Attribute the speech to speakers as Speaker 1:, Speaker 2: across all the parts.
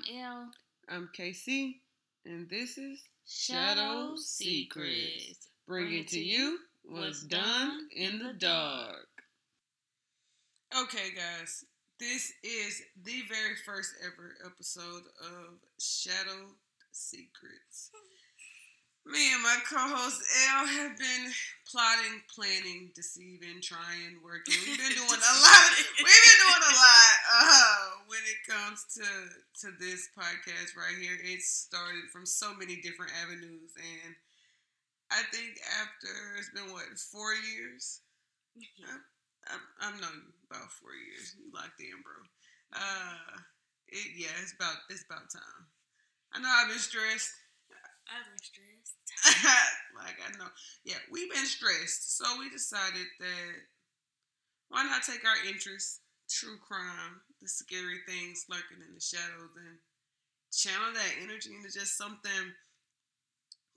Speaker 1: I'm Elle.
Speaker 2: I'm KC, and this is
Speaker 1: Shadowed Secrets,
Speaker 2: bringing to you what's done in the dark. Okay, guys, this is the very first ever episode of Shadowed Secrets. Me and my co-host Elle have been plotting, planning, deceiving, trying, working. We've been doing a lot. We've been doing a lot uh, when it comes to to this podcast right here. It started from so many different avenues, and I think after it's been what four years. I, I, I've known you about four years. You locked in, bro. Uh, it yeah, it's about it's about time. I know I've been stressed.
Speaker 1: I've been stressed.
Speaker 2: like I know, yeah, we've been stressed, so we decided that why not take our interest, true crime, the scary things lurking in the shadows, and channel that energy into just something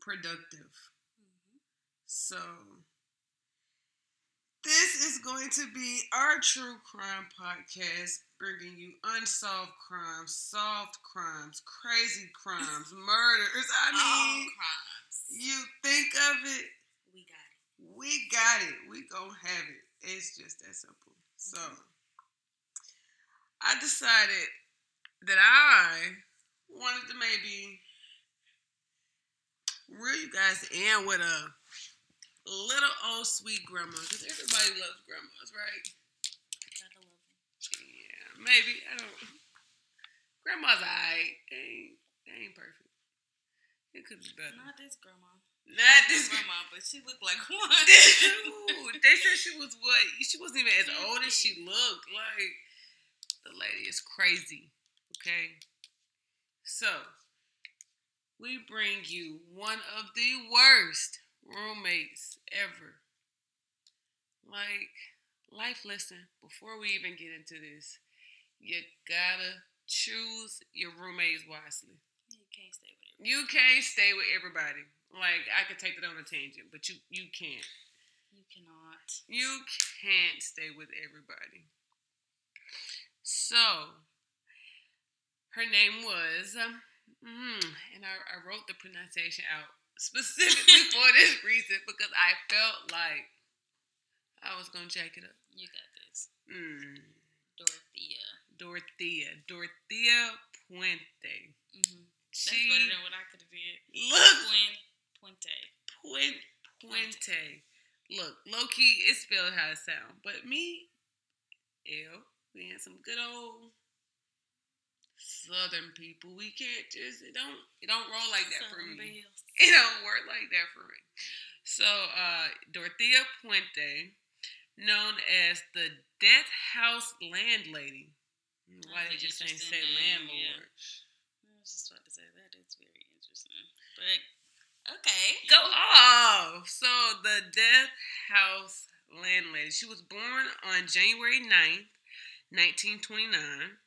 Speaker 2: productive.
Speaker 1: Mm-hmm.
Speaker 2: So this is going to be our true crime podcast, bringing you unsolved crimes, solved crimes, crazy crimes, murders. I
Speaker 1: All
Speaker 2: mean,
Speaker 1: crimes.
Speaker 2: you think of it,
Speaker 1: We got it.
Speaker 2: we got it. We gonna have it. It's just that simple. So mm-hmm. I decided that I wanted to maybe reel you guys in with a little old sweet grandma because everybody loves grandmas, right?
Speaker 1: Gotta love it.
Speaker 2: Yeah, maybe I don't. Grandma's alright. They ain't, they ain't perfect. It could be better.
Speaker 1: Not this grandma.
Speaker 2: Not this
Speaker 1: grandma, but she looked like one.
Speaker 2: They said she was what? She wasn't even as old as she looked. Like the lady is crazy. Okay, so we bring you one of the worst roommates ever. Like life lesson before we even get into this, you gotta choose your roommates wisely.
Speaker 1: you can't stay with it.
Speaker 2: You can't stay with everybody. Like I could take that on a tangent, but you you can't.
Speaker 1: You cannot.
Speaker 2: You can't stay with everybody. So, her name was, mm, and I, I wrote the pronunciation out specifically for this reason because I felt like I was to jack it up.
Speaker 1: You got this.
Speaker 2: Mm,
Speaker 1: Dorothea.
Speaker 2: Dorothea. Dorothea Puente.
Speaker 1: Mm-hmm. That's
Speaker 2: She
Speaker 1: better than what I could have did. Gwen Puente.
Speaker 2: Puente. Puente. Look, low key, it's spelled how it sound. But me, Elle, we had some good old Southern people. We can't just it don't it don't roll like that for me.
Speaker 1: Bells.
Speaker 2: It don't work like that for me. So uh Dorothea Puente, known as the Death House Landlady. Why
Speaker 1: That's
Speaker 2: they
Speaker 1: an
Speaker 2: just ain't
Speaker 1: interesting
Speaker 2: say
Speaker 1: name,
Speaker 2: landlord?
Speaker 1: I was just about to say that. It's very interesting. But okay.
Speaker 2: Go off. So the Death House landlady. She was born on January 9th, 1929.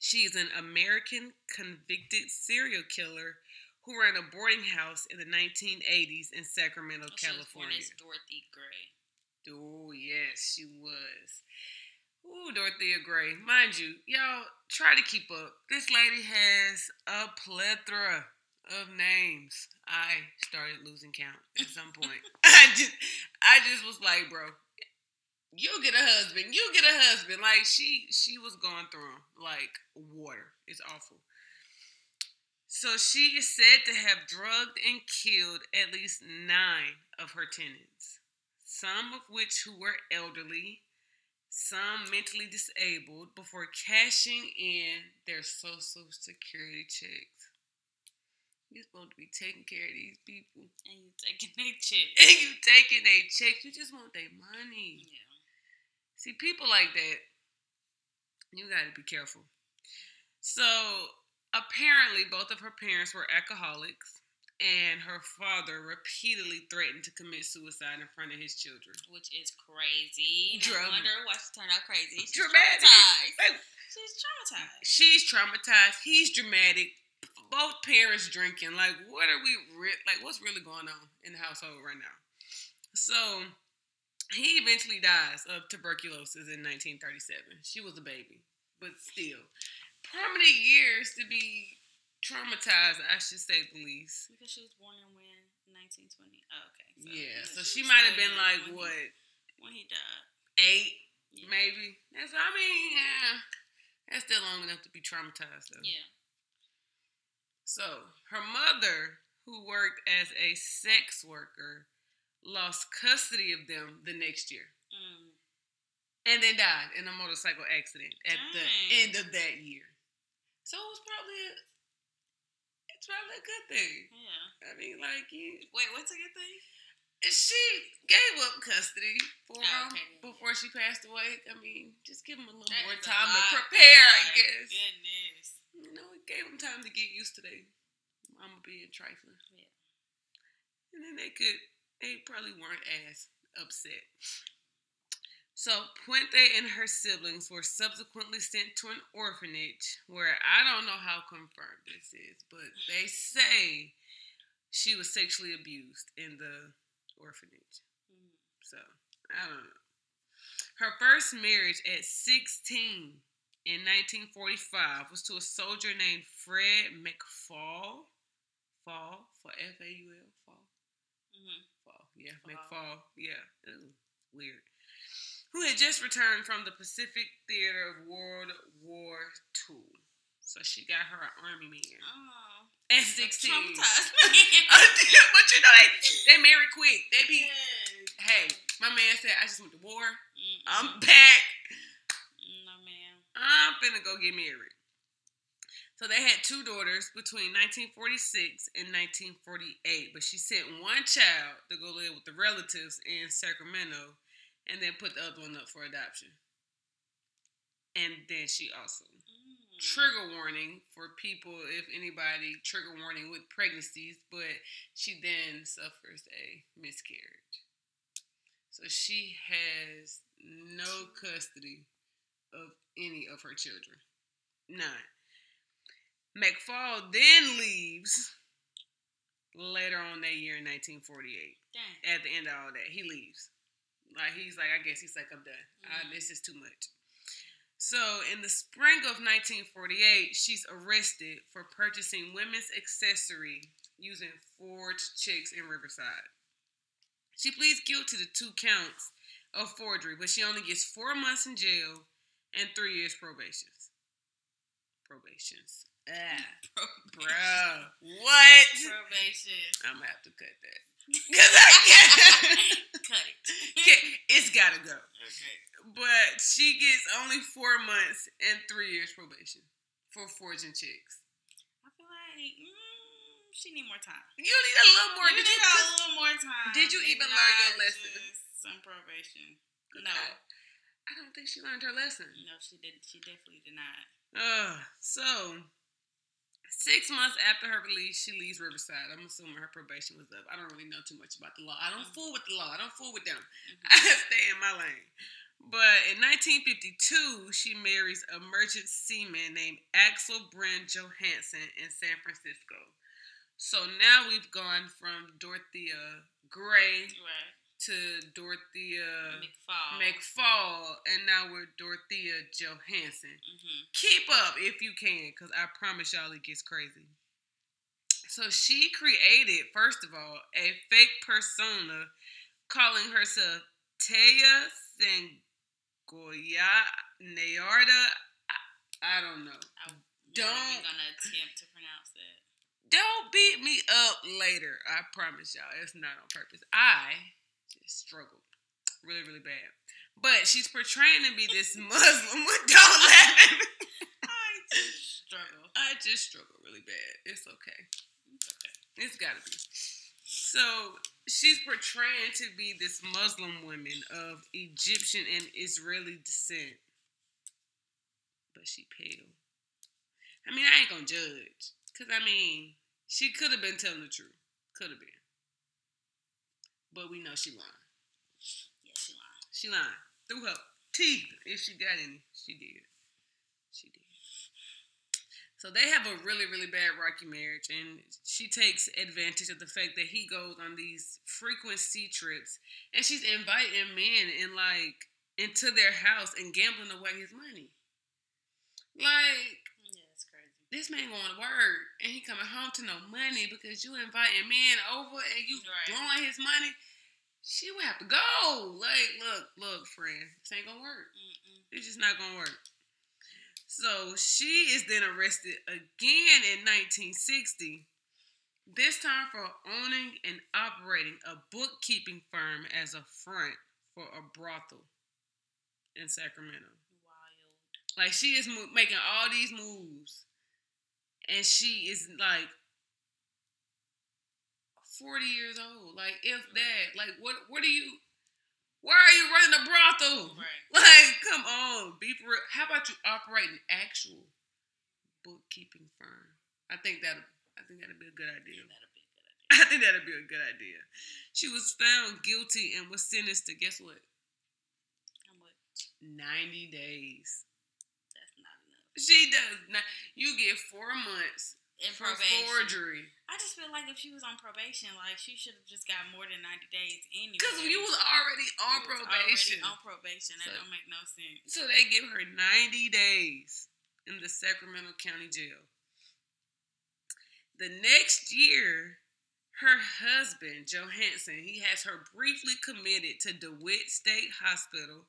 Speaker 2: She's an American convicted serial killer who ran a boarding house in the 1980s in Sacramento,
Speaker 1: Oh, she was born
Speaker 2: California.
Speaker 1: as Dorothy Gray.
Speaker 2: Oh, yes, she was. Ooh, Dorothea Gray. Mind you, y'all try to keep up. This lady has a plethora of names. I started losing count at some point. I just I just was like, bro, you get a husband. You get a husband. Like she she was going through 'em like water. It's awful. So she is said to have drugged and killed at least nine of her tenants some of which who were elderly, some mentally disabled, before cashing in their social security checks. You're supposed to be taking care of these people.
Speaker 1: And you taking a chick.
Speaker 2: And you taking their checks. You just want their money.
Speaker 1: Yeah.
Speaker 2: See, people like that, you got to be careful. So, apparently, both of her parents were alcoholics, and her father repeatedly threatened to commit suicide in front of his children.
Speaker 1: Which is crazy.
Speaker 2: Drum-
Speaker 1: No wonder why she turned out crazy. She's
Speaker 2: Dramatic.
Speaker 1: traumatized.
Speaker 2: Like,
Speaker 1: She's traumatized.
Speaker 2: she's traumatized. He's dramatic. Both parents drinking. Like, what are we re- like? What's really going on in the household right now? So, he eventually dies of tuberculosis in 1937. She was a baby, but still, prominent years to be traumatized, I should say the least.
Speaker 1: Because she was born in when? 1920. Oh, okay. So,
Speaker 2: yeah, so
Speaker 1: was
Speaker 2: she might have been like
Speaker 1: when
Speaker 2: what
Speaker 1: He, when he died.
Speaker 2: eight,
Speaker 1: Yeah.
Speaker 2: maybe. That's I mean, yeah, that's still long enough to be traumatized though.
Speaker 1: Yeah.
Speaker 2: So her mother, who worked as a sex worker, lost custody of them the next year,
Speaker 1: Mm.
Speaker 2: and then died in a motorcycle accident at the end of that year. So it was probably a, it's probably a good thing.
Speaker 1: Yeah.
Speaker 2: I mean, like you,
Speaker 1: Wait, what's a good thing?
Speaker 2: she gave up custody for
Speaker 1: Oh,
Speaker 2: him
Speaker 1: okay,
Speaker 2: before she passed away. I mean, just give him a little
Speaker 1: That
Speaker 2: more time to prepare, I guess.
Speaker 1: Goodness.
Speaker 2: You know, it gave them time to get used to their mama being trifling.
Speaker 1: Yeah.
Speaker 2: And then they could, they probably weren't as upset. So Puente and her siblings were subsequently sent to an orphanage where I don't know how confirmed this is, but they say she was sexually abused in the orphanage. So I don't know. Her first marriage at 16 in 1945 was to a soldier named Fred McFall. Fall for F A U L. Fall.
Speaker 1: hmm
Speaker 2: Fall. Yeah,
Speaker 1: Fall.
Speaker 2: McFall. Yeah. Ooh, weird. Who had just returned from the Pacific Theater of World War II. So she got her army man
Speaker 1: Oh.
Speaker 2: at 16.
Speaker 1: Traumatized.
Speaker 2: but you know, they, they marry quick. They be,
Speaker 1: Yes.
Speaker 2: hey, my man said, I just went to war.
Speaker 1: Mm-mm.
Speaker 2: I'm back.
Speaker 1: No, ma'am.
Speaker 2: I'm finna go get married. So they had two daughters between 1946 and 1948, but she sent one child to go live with the relatives in Sacramento and then put the other one up for adoption. And then she also
Speaker 1: Mm.
Speaker 2: trigger warning for people if anybody trigger warning with pregnancies, but she then suffers a miscarriage. So she has no custody of any of her children. None. McFall then leaves later on that year in 1948.
Speaker 1: Dang.
Speaker 2: At the end of all that, he leaves. Like he's like, I guess he's like, I'm done. Uh,
Speaker 1: Mhm.
Speaker 2: this is too much. So in the spring of 1948, she's arrested for purchasing women's accessory using forged checks in Riverside. She pleads guilty to two counts of forgery, but she only gets four months in jail and three years probation. Probations. Ah, bruh. What?
Speaker 1: Probation.
Speaker 2: I'm gonna have to cut that. Cause I can't.
Speaker 1: Cut it.
Speaker 2: Can't- it's gotta go.
Speaker 1: Okay.
Speaker 2: But she gets only four months and three years probation for forging checks.
Speaker 1: I feel like mm, she need more time.
Speaker 2: You need a little more.
Speaker 1: you
Speaker 2: Did you,
Speaker 1: need a little more time.
Speaker 2: did you even learn your lesson?
Speaker 1: Some probation. No,
Speaker 2: I, I don't think she learned her lesson.
Speaker 1: no, she did. She definitely did not.
Speaker 2: Uh, so six months after her release, she leaves Riverside. I'm assuming her probation was up. I don't really know too much about the law. I don't fool with the law. I don't fool with them.
Speaker 1: Mhm.
Speaker 2: I stay in my lane. But in 1952, she marries a merchant seaman named Axel Brand Johanson in San Francisco. So now we've gone from Dorothea Gray
Speaker 1: Right.
Speaker 2: to Dorothea
Speaker 1: McFall.
Speaker 2: McFall, and now we're Dorothea Johanson.
Speaker 1: hmm
Speaker 2: Keep up if you can, because I promise y'all it gets crazy. So she created, first of all, a fake persona calling herself Taya Sengoya Nayarda. I, I don't know.
Speaker 1: I'm
Speaker 2: Don't-
Speaker 1: even gonna attempt to pronounce that.
Speaker 2: Don't beat me up later. I promise y'all. It's not on purpose. I just struggled really, really bad. But she's portraying to be this Muslim. Don't laugh at me.
Speaker 1: I just struggle.
Speaker 2: I just struggle really bad. It's okay.
Speaker 1: It's okay.
Speaker 2: It's gotta be. So she's portraying to be this Muslim woman of Egyptian and Israeli descent. But she pale. I mean, I ain't gonna judge. Cause I mean, she could have been telling the truth. Could have been. But we know she lied.
Speaker 1: Yeah, she lied.
Speaker 2: She lied. Through her teeth. If she got any. She did. She did. So they have a really, really bad rocky marriage, and she takes advantage of the fact that he goes on these frequent sea trips, and she's inviting men in like into their house and gambling away his money. Like,
Speaker 1: Yeah.
Speaker 2: this man going to work and he coming home to no money because you inviting men over and you
Speaker 1: Right.
Speaker 2: blowing his money. She would have to go. Like, look, look, friend, this ain't gonna work.
Speaker 1: Mm-mm.
Speaker 2: It's just not gonna work. So she is then arrested again in 1960. This time for owning and operating a bookkeeping firm as a front for a brothel in Sacramento.
Speaker 1: Wild.
Speaker 2: Like she is mo- making all these moves, and she is like forty years old. Like if that, like what? What are you? Why are you running a brothel?
Speaker 1: Right.
Speaker 2: Like, come on, be for real. How about you operate an actual bookkeeping firm? I think that I think that'd be a good idea.
Speaker 1: Yeah, that'll be a good idea.
Speaker 2: I think that'd be a good idea. She was found guilty and was sentenced to guess what?
Speaker 1: How much?
Speaker 2: Ninety days.
Speaker 1: That's not enough.
Speaker 2: She does not. You get four months
Speaker 1: In
Speaker 2: for
Speaker 1: probation.
Speaker 2: forgery.
Speaker 1: I just feel like if she was on probation, like she should have just got more than ninety days anyway.
Speaker 2: Because you was already on
Speaker 1: You was
Speaker 2: probation.
Speaker 1: already on probation. That
Speaker 2: So-
Speaker 1: don't make no sense.
Speaker 2: So they give her 90 days in the Sacramento County Jail. The next year, her husband, Johanson, he has her briefly committed to DeWitt State Hospital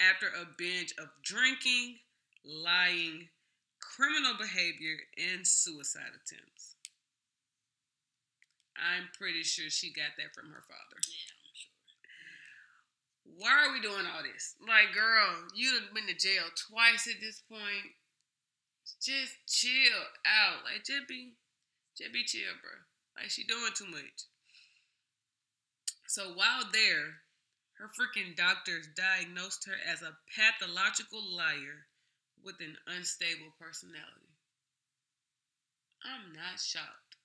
Speaker 2: after a binge of drinking, lying, criminal behavior, and suicide attempts. I'm pretty sure she got that from her father
Speaker 1: Yeah, I'm sure.
Speaker 2: why are we doing all this? Like, girl, you've been to jail twice at this point. Just chill out. Like, just be, just be chill, bro. Like, she doing too much. So while there, her freaking doctors diagnosed her as a pathological liar with an unstable personality. I'm not shocked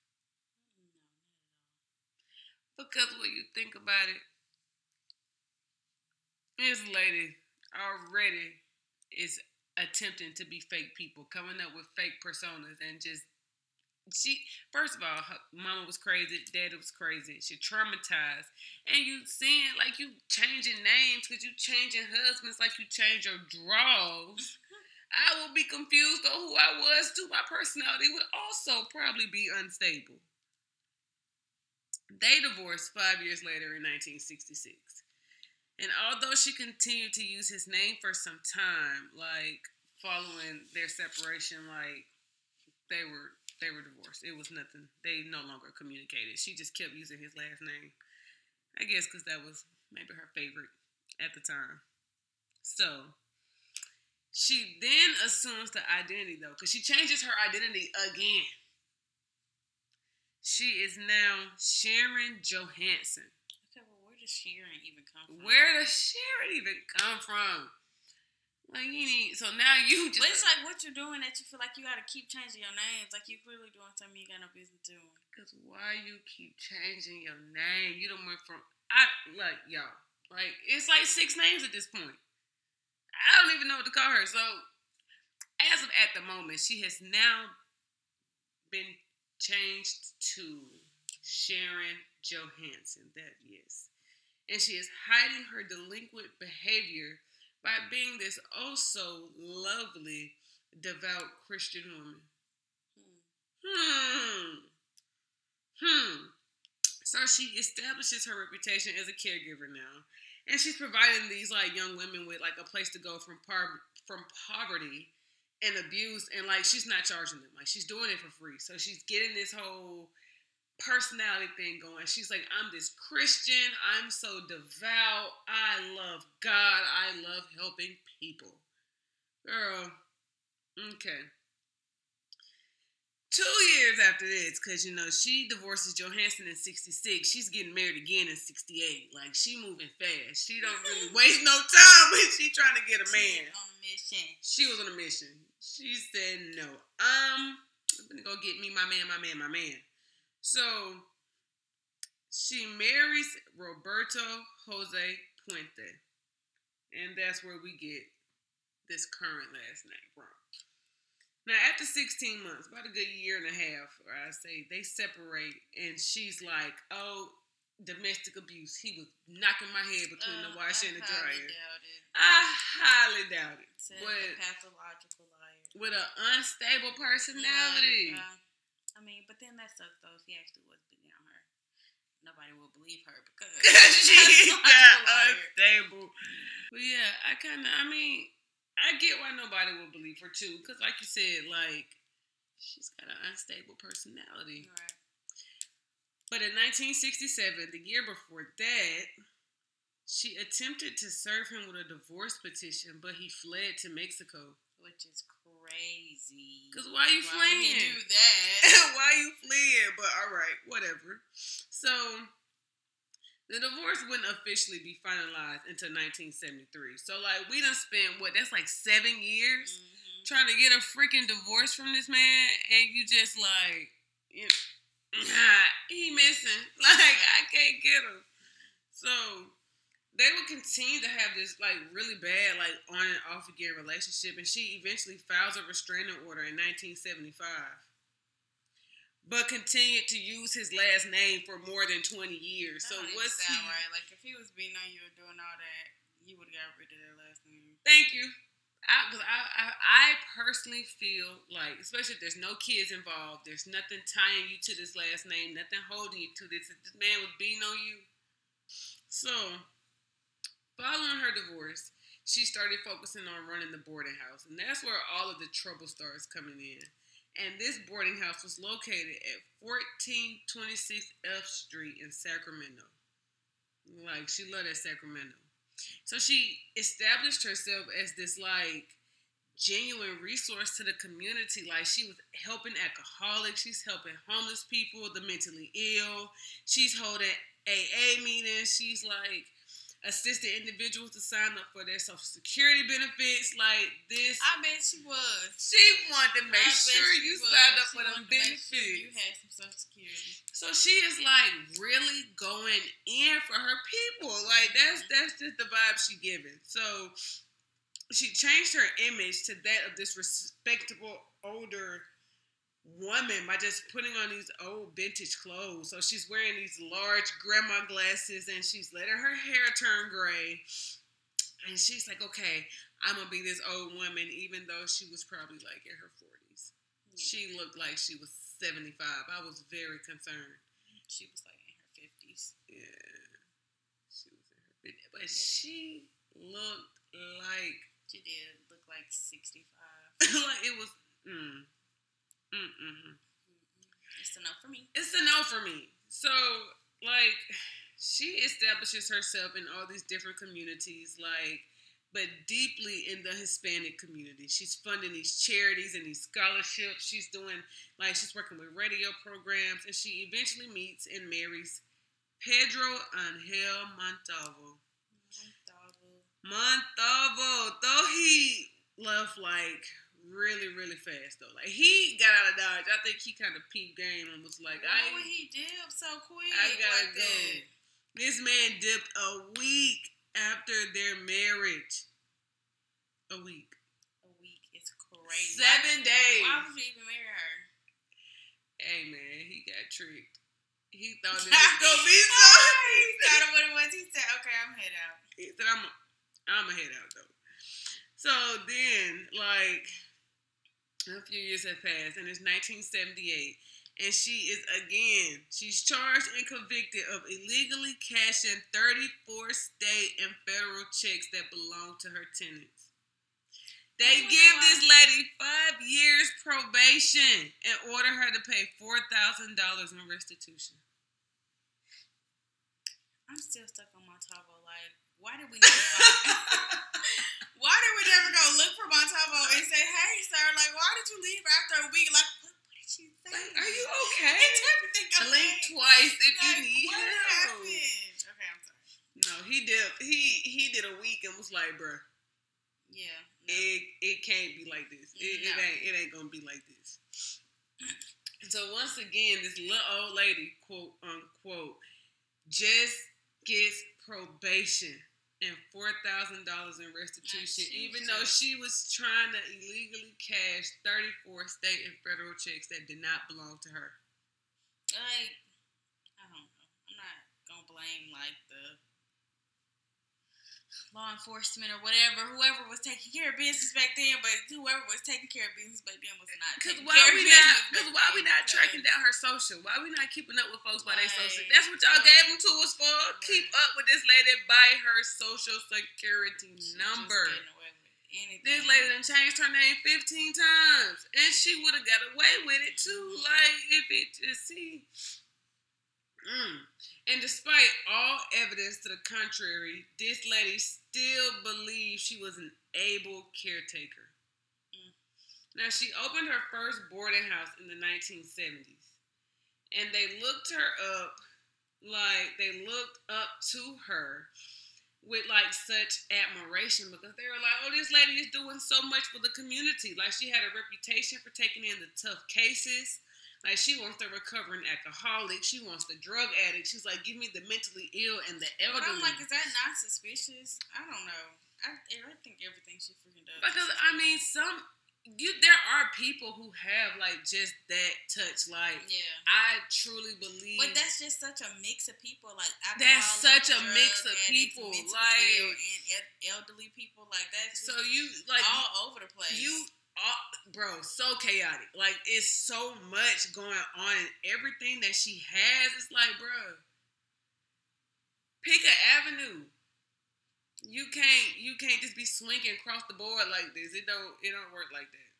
Speaker 1: No,
Speaker 2: because when you think about it, this lady already is attempting to be fake people, coming up with fake personas, and just she. First of all, her mama was crazy, daddy was crazy. She traumatized, and you seeing like you changing names because you changing husbands like you change your drawers. I would be confused on who I was too. My personality would also probably be unstable. They divorced five years later in 1966. And although she continued to use his name for some time, like following their separation, like they were they were divorced. It was nothing. They no longer communicated. She just kept using his last name. I guess because that was maybe her favorite at the time. So she then assumes the identity though, because she changes her identity again. She is now Sharon Johanson.
Speaker 1: Okay, well, where does Sharon even come from?
Speaker 2: Where does Sharon even come from? Like you need so now you just
Speaker 1: But it's like what you're doing that you feel like you gotta keep changing your names. Like you're clearly doing something you got no business doing.
Speaker 2: Cause why you keep changing your name? You don't went from I like y'all. Like it's like six names at this point. I don't even know what to call her. So as of at the moment, she has now been changed to Sharon Johanson. That yes. And she is hiding her delinquent behavior by being this oh so lovely, devout Christian woman.
Speaker 1: Hmm.
Speaker 2: Hmm. Hmm. So she establishes her reputation as a caregiver now. And she's providing these like young women with like a place to go from par- from poverty and abuse and like she's not charging them. Like she's doing it for free. So she's getting this whole personality thing going. She's like, I'm this Christian. I'm so devout. I love God. I love helping people. Girl, okay. Two years after this, because you know, she divorces Johanson in 66. She's getting married again in 68. Like, she moving fast. She don't really waste no time when she trying to get a
Speaker 1: She
Speaker 2: man.
Speaker 1: on a mission.
Speaker 2: She was on a mission. She said, no, um, I'm gonna go get me my man, my man, my man. So she marries Roberto Jose Puente. And that's where we get this current last name from. Now, after 16 months, about a good year and a half, or I say, they separate, and she's like, oh, domestic abuse. He was knocking my head between the
Speaker 1: Uh,
Speaker 2: washer and the
Speaker 1: I highly
Speaker 2: dryer.
Speaker 1: doubt it.
Speaker 2: I highly doubt it. But
Speaker 1: the pathological liar.
Speaker 2: with an unstable personality.
Speaker 1: Yeah, uh, I mean, but then that sucks though. If he actually was beating on her, nobody will believe her because
Speaker 2: she
Speaker 1: that's
Speaker 2: got unstable. But yeah, I kind of, I mean, I get why nobody will believe her too, because like you said, like she's got an unstable personality.
Speaker 1: Right.
Speaker 2: But in 1967, the year before that, she attempted to serve him with a divorce petition, but he fled to Mexico.
Speaker 1: Which is crazy.
Speaker 2: Cause why are you
Speaker 1: Why would he
Speaker 2: fleeing?
Speaker 1: do that?
Speaker 2: why you fleeing? But all right, whatever. So the divorce wouldn't officially be finalized until 1973. So like we done spent what? That's like seven years
Speaker 1: Mhm.
Speaker 2: trying to get a freaking divorce from this man, and you just like, you nah, he missing. Like I can't get him. So they would continue to have this like really bad like on and off again relationship, and she eventually files a restraining order in 1975. But continued to use his last name for more than 20 years.
Speaker 1: That
Speaker 2: So what's he?
Speaker 1: right? Like if he was beating on you and doing all that, you would have got rid of that last name.
Speaker 2: Thank you. I, I, I, I personally feel like, especially if there's no kids involved, there's nothing tying you to this last name, nothing holding you to this. This man was beating on you. So, following her divorce, she started focusing on running the boarding house, and that's where all of the trouble starts coming in. And this boarding house was located at 1426 F Street in Sacramento. Like she loved that Sacramento. So she established herself as this like genuine resource to the community. Like she was helping alcoholics, she's helping homeless people, the mentally ill. She's holding AA meetings. She's like assisting individuals to sign up for their social security benefits. Like this,
Speaker 1: I bet she was.
Speaker 2: she wanted to make
Speaker 1: I
Speaker 2: sure you
Speaker 1: was.
Speaker 2: signed up
Speaker 1: She
Speaker 2: for them benefits.
Speaker 1: sure You had some social security.
Speaker 2: So she is like really going in for her people. Like that's mm-hmm. that's just the vibe she giving. So she changed her image to that of this respectable older woman by just putting on these old vintage clothes. So she's wearing these large grandma glasses and she's letting her hair turn gray. And she's like, okay, I'm gonna be this old woman, even though she was probably like in her 40s.
Speaker 1: Yeah.
Speaker 2: She looked like she was 75. I was very concerned.
Speaker 1: She was like in her fifties.
Speaker 2: Yeah. She was in her 50s. But
Speaker 1: Yeah.
Speaker 2: she looked like
Speaker 1: She did look like sixty five.
Speaker 2: like it was mm, mm, mm, mm.
Speaker 1: It's enough for me.
Speaker 2: It's a no for me. So like she establishes herself in all these different communities, like but deeply in the Hispanic community. She's funding these charities and these scholarships. She's doing like she's working with radio programs, and she eventually meets and marries Pedro Angel Montalvo. Montalvo, though he left like really, really fast though. Like he got out of Dodge. I think he kind of peeped game and was like,
Speaker 1: Why
Speaker 2: I
Speaker 1: would he dip so quick?
Speaker 2: I gotta
Speaker 1: like
Speaker 2: go. this man dipped a week after their marriage. A week.
Speaker 1: A week is crazy.
Speaker 2: Seven days.
Speaker 1: Why, why would you even marry her?
Speaker 2: Hey man, he got tricked. He thought it was gonna be so.
Speaker 1: he thought of what it was. He said, "Okay, I'm head out."
Speaker 2: He said, "I'm, I'm gonna head out though." So then, like, a few years have passed, and it's 1978, and she is again. She's charged and convicted of illegally cashing 34 state and federal checks that belong to her tenants. They
Speaker 1: Oh
Speaker 2: give this lady five years probation and order her to pay four thousand dollars in restitution.
Speaker 1: I'm still stuck on Montalvo. Like, why did we never find? why did we never go look for Montalvo and say, "Hey, sir, like, why did you leave after a week? Like, what, what did she say?
Speaker 2: Like, are you okay?
Speaker 1: Is everything okay?
Speaker 2: Blink twice if you
Speaker 1: Like,
Speaker 2: need
Speaker 1: what
Speaker 2: help.
Speaker 1: happened? Okay, I'm sorry.
Speaker 2: No, he did. He he did a week and was like, "Bruh,
Speaker 1: Yeah. No.
Speaker 2: it it can't be like this. It, it ain't it ain't gonna be like this." So once again, this little old lady, quote unquote, just gets probation and four thousand dollars in restitution, even though she was trying to illegally cash thirty four state and federal checks that did not belong to her.
Speaker 1: like I don't know. I'm not gonna blame like law enforcement or whatever, whoever was taking care of business back then, but whoever was taking care of business back then was not.
Speaker 2: Because why we not? Because why we not tracking down her social? Why we not keeping up with folks by their social? That's what y'all gave them to us for. Keep up with this lady by her social security number.
Speaker 1: anything.
Speaker 2: This lady done changed her name 15 times. And she would have got away with it too. Mm-hmm. Like, if it just see. Mm. And despite all evidence to the contrary, this lady still believed she was an able caretaker.
Speaker 1: Mm.
Speaker 2: Now, she opened her first boarding house in the 1970s. And they looked her up, like, they looked up to her with like such admiration because they were like, oh, this lady is doing so much for the community. Like she had a reputation for taking in the tough cases. Like she wants the recovering alcoholic. She wants the drug addict. She's like, give me the mentally ill and the
Speaker 1: But
Speaker 2: elderly.
Speaker 1: I'm like, is that not suspicious? I don't know. I, I think everything she freaking does.
Speaker 2: because I mean, some you there are people who have like just that touch. Like
Speaker 1: yeah.
Speaker 2: I truly believe.
Speaker 1: But that's just such a mix of people, like
Speaker 2: That's such a mix of people, like-
Speaker 1: and elderly people. Like that's
Speaker 2: so you like
Speaker 1: all over the place.
Speaker 2: You, uh, bro, so chaotic. Like it's so much going on, and everything that she has, it's like, bro, pick an avenue. You can't, you can't just be swinging across the board like this. It don't, it don't work like that.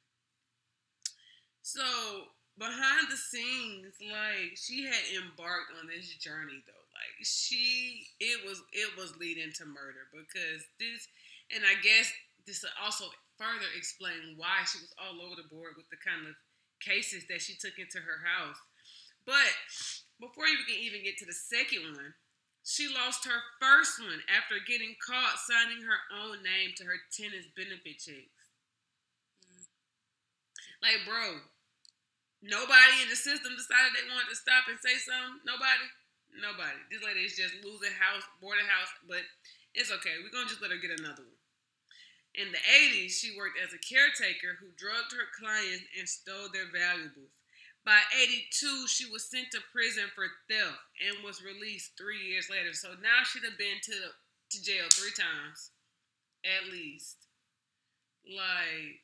Speaker 2: So behind the scenes, like she had embarked on this journey though. Like she, it was, it was leading to murder because this, and I guess this also further explain why she was all over the board with the kind of cases that she took into her house. But before you can even get to the second one, she lost her first one after getting caught signing her own name to her tennis benefit checks.
Speaker 1: Mm.
Speaker 2: Like, bro, nobody in the system decided they wanted to stop and say something. Nobody, nobody. This lady is just losing house, boarding house, but it's okay. We're gonna just let her get another one. In the 80s, she worked as a caretaker who drugged her clients and stole their valuables. By 82, she was sent to prison for theft and was released three years later. So now she'd have been to, to jail three times, at least. Like,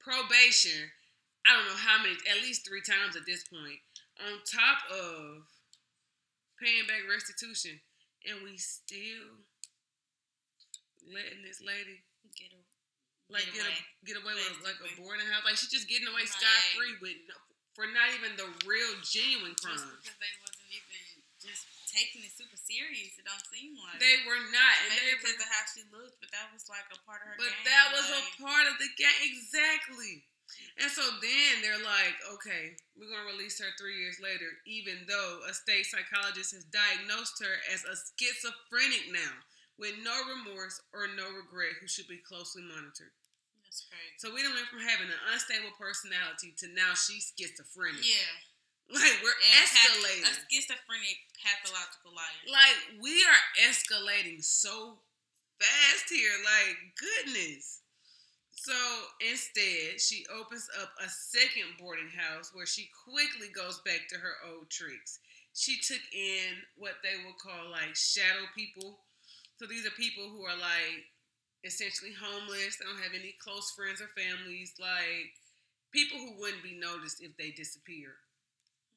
Speaker 2: probation, I don't know how many, at least three times at this point, on top of paying back restitution. And we still letting this lady
Speaker 1: get a,
Speaker 2: like
Speaker 1: Get
Speaker 2: get,
Speaker 1: away.
Speaker 2: a, get away with like a boarding house. Like she's just getting away scot free with no, for not even the real genuine
Speaker 1: just
Speaker 2: crimes.
Speaker 1: because they wasn't even just taking it super serious. It don't seem like
Speaker 2: They were not, and
Speaker 1: maybe
Speaker 2: they
Speaker 1: because
Speaker 2: were,
Speaker 1: of how she looked, but that was like a part of her.
Speaker 2: but
Speaker 1: game,
Speaker 2: that was a part of the game exactly. And so then they're like, okay, we're gonna release her three years later, even though a state psychologist has diagnosed her as a schizophrenic now, with no remorse or no regret, who should be closely monitored.
Speaker 1: That's crazy.
Speaker 2: So we done went from having an unstable personality to now she's schizophrenic.
Speaker 1: Yeah,
Speaker 2: Like we're
Speaker 1: and path-
Speaker 2: escalating.
Speaker 1: a schizophrenic pathological liar.
Speaker 2: like we are escalating so fast here. Like goodness. So instead, she opens up a second boarding house where she quickly goes back to her old tricks. She took in what they would call like shadow people. So these are people who are like essentially homeless. They don't have any close friends or families. Like people who wouldn't be noticed if they disappeared.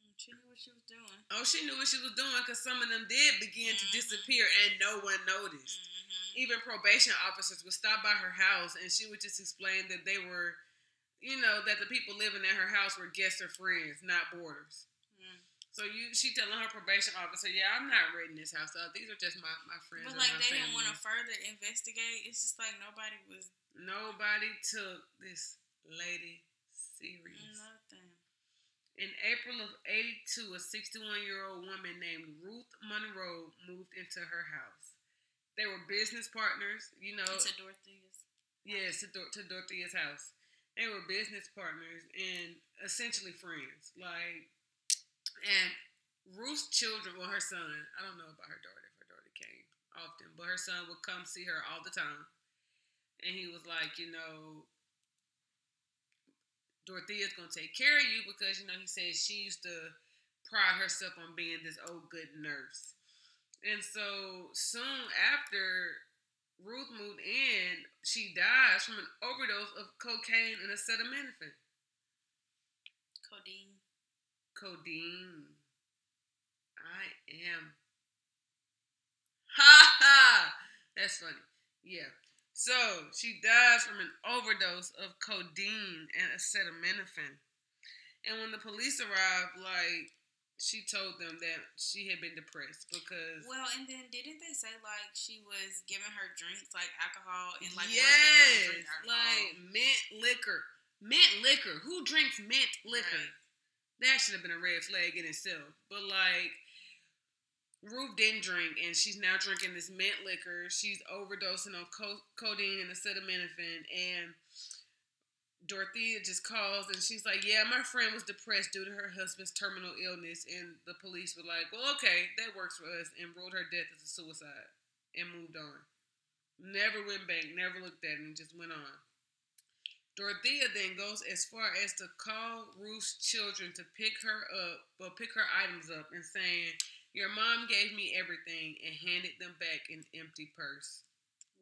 Speaker 1: Mm, She knew what she was doing.
Speaker 2: Oh, she knew what she was doing because some of them did begin to
Speaker 1: Mhm.
Speaker 2: disappear and no one noticed.
Speaker 1: Mm-hmm.
Speaker 2: Even probation officers would stop by her house and she would just explain that they were, you know, that the people living at her house were guests or friends, not boarders.
Speaker 1: Mm.
Speaker 2: So you, she telling her probation officer, "Yeah, I'm not renting this house out. These are just my my friends."
Speaker 1: But like they didn't want to further investigate. It's just like nobody was
Speaker 2: Nobody took this lady serious.
Speaker 1: nothing.
Speaker 2: In April of 82, a 61 year old woman named Ruth Monroe moved into her house. They were business partners, you know.
Speaker 1: Into Dorothea's.
Speaker 2: Yes, to, Dor- to Dorothea's house. They were business partners and essentially friends. Like, and Ruth's children, well, her son, I don't know about her daughter, if her daughter came often, but her son would come see her all the time. And he was like, you know, Dorothea's gonna take care of you because, you know, he said she used to pride herself on being this old good nurse. And so soon after Ruth moved in, she dies from an overdose of cocaine and acetaminophen.
Speaker 1: Codeine.
Speaker 2: Codeine. I am. Ha ha! That's funny. Yeah. So she dies from an overdose of codeine and acetaminophen. And when the police arrived, like she told them that she had been depressed because
Speaker 1: Well, and then didn't they say like she was giving her drinks like alcohol and like
Speaker 2: yes,
Speaker 1: drink alcohol.
Speaker 2: like mint liquor, mint liquor. Who drinks mint liquor?
Speaker 1: Right.
Speaker 2: That should have been a red flag in itself. But like, Ruth didn't drink, and she's now drinking this mint liquor. She's overdosing on co- codeine and acetaminophen, and Dorothea just calls and she's like, "Yeah, my friend was depressed due to her husband's terminal illness," and the police were like, "Well, okay, that works for us," and ruled her death as a suicide and moved on. Never went back, never looked at it, and just went on. Dorothea then goes as far as to call Ruth's children to pick her up, or pick her items up, and saying, "Your mom gave me everything and handed them back an empty purse."